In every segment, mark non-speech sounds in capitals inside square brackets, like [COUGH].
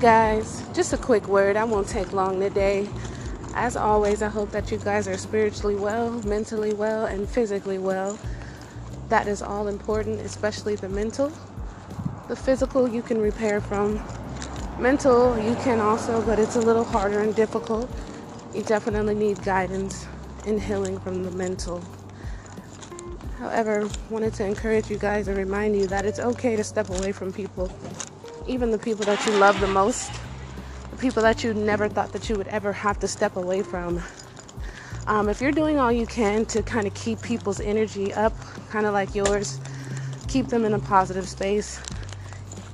guys, just a quick word. I won't take long today. As always, I hope that you guys are spiritually well, mentally well, and physically well. That is all important, especially the mental. The physical you can repair from. Mental you can also, but it's a little harder and difficult. You definitely need guidance in healing from the mental. However, wanted to encourage you guys and remind you that it's okay to step away from people, even the people that you love the most the people that you never thought that you would ever have to step away from. Um, if you're doing all you can to kind of keep people's energy up, kind of like yours, keep them in a positive space,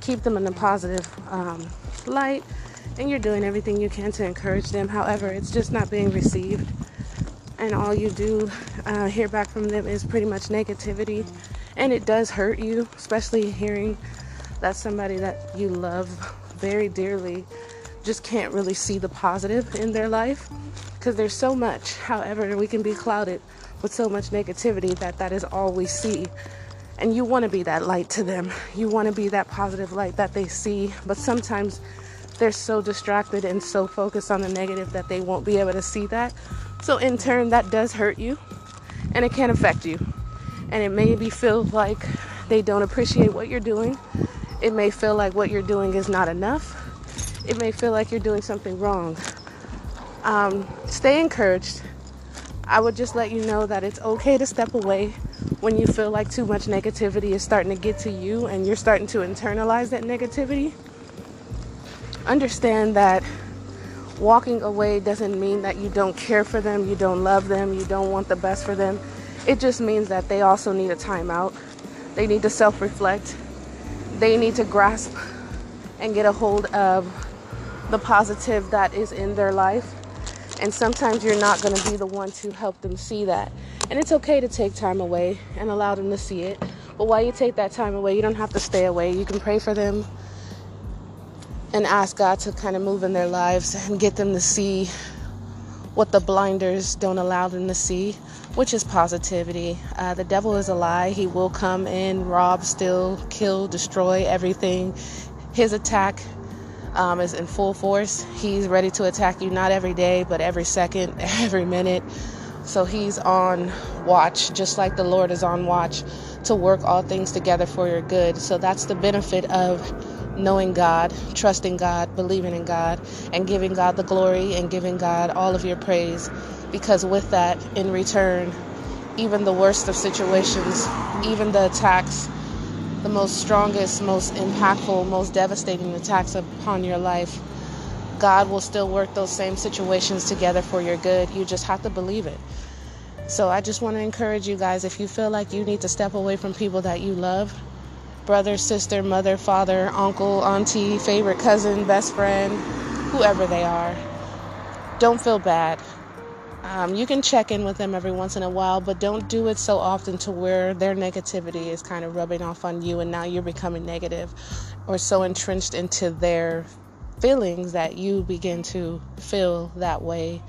keep them in a positive um, light, and you're doing everything you can to encourage them. However, it's just not being received, and all you do uh, hear back from them is pretty much negativity, and it does hurt you, especially hearing that somebody that you love very dearly just can't really see the positive in their life because there's so much. However, we can be clouded with so much negativity that that is all we see. And you want to be that light to them. You want to be that positive light that they see, but sometimes they're so distracted and so focused on the negative that they won't be able to see that. So in turn that does hurt you and it can affect you. And it maybe feel like they don't appreciate what you're doing. It may feel like what you're doing is not enough it may feel like you're doing something wrong. Um, stay encouraged. I would just let you know that it's okay to step away when you feel like too much negativity is starting to get to you and you're starting to internalize that negativity. Understand that walking away doesn't mean that you don't care for them, you don't love them, you don't want the best for them. It just means that they also need a timeout. They need to self reflect. They need to grasp and get a hold of the positive that is in their life. And sometimes you're not going to be the one to help them see that. And it's okay to take time away and allow them to see it. But while you take that time away, you don't have to stay away. You can pray for them and ask God to kind of move in their lives and get them to see what the blinders don't allow them to see, which is positivity. Uh, the devil is a lie. He will come in, rob, steal, kill, destroy everything. His attack um, is in full force. He's ready to attack you not every day, but every second, [LAUGHS] every minute. So he's on watch, just like the Lord is on watch to work all things together for your good. So that's the benefit of knowing God, trusting God, believing in God, and giving God the glory and giving God all of your praise. Because with that, in return, even the worst of situations, even the attacks, the most strongest, most impactful, most devastating attacks upon your life, God will still work those same situations together for your good. You just have to believe it. So I just want to encourage you guys if you feel like you need to step away from people that you love brother, sister, mother, father, uncle, auntie, favorite cousin, best friend, whoever they are don't feel bad. Um, you can check in with them every once in a while, but don't do it so often to where their negativity is kind of rubbing off on you and now you're becoming negative or so entrenched into their feelings that you begin to feel that way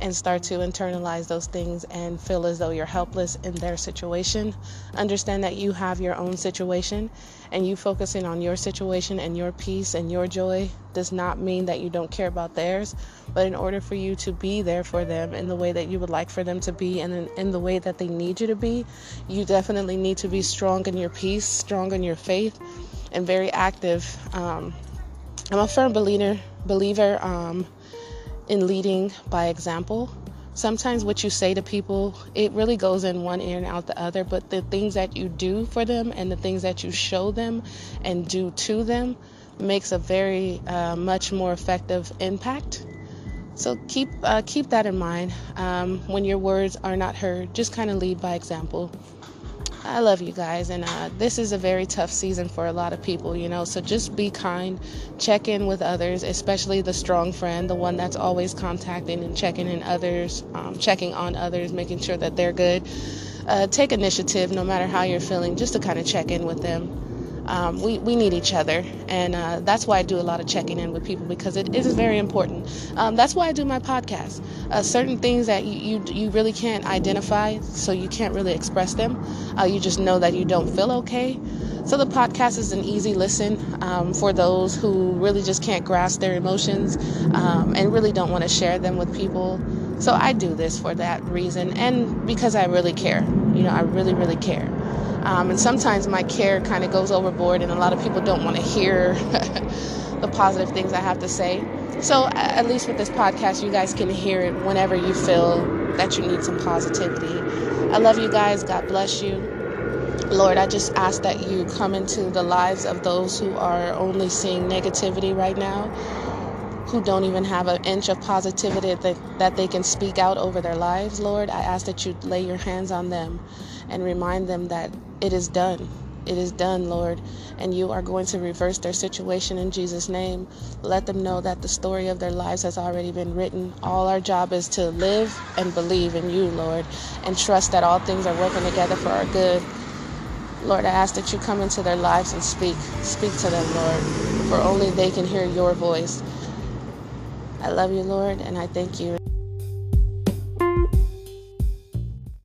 and start to internalize those things and feel as though you're helpless in their situation. Understand that you have your own situation and you focusing on your situation and your peace and your joy does not mean that you don't care about theirs. But in order for you to be there for them in the way that you would like for them to be and in, the way that they need you to be, you definitely need to be strong in your peace, strong in your faith, and very active. Um, I'm a firm believer believer um, in leading by example. Sometimes what you say to people, it really goes in one ear and out the other, but the things that you do for them and the things that you show them and do to them makes a very uh, much more effective impact. So keep uh, keep that in mind um, when your words are not heard. Just kind of lead by example. I love you guys, and uh, this is a very tough season for a lot of people, you know. So just be kind, check in with others, especially the strong friend, the one that's always contacting and checking in others, um, checking on others, making sure that they're good. Uh, take initiative, no matter how you're feeling, just to kind of check in with them um, we, we need each other. And uh, that's why I do a lot of checking in with people because it is very important. Um, that's why I do my podcast. Uh, certain things that you, you, you, really can't identify, so you can't really express them. Uh, you just know that you don't feel okay. So the podcast is an easy listen um, for those who really just can't grasp their emotions um, and really don't want to share them with people. So I do this for that reason and because I really care. You know, I really, really care. Um, and sometimes my care kind of goes overboard, and a lot of people don't want to hear [LAUGHS] the positive things I have to say. So, at least with this podcast, you guys can hear it whenever you feel that you need some positivity. I love you guys. God bless you. Lord, I just ask that you come into the lives of those who are only seeing negativity right now, who don't even have an inch of positivity that, that they can speak out over their lives. Lord, I ask that you lay your hands on them and remind them that it is done. It is done, Lord, and you are going to reverse their situation in Jesus' name. Let them know that the story of their lives has already been written. All our job is to live and believe in you, Lord, and trust that all things are working together for our good. Lord, I ask that you come into their lives and speak. Speak to them, Lord, for only they can hear your voice. I love you, Lord, and I thank you.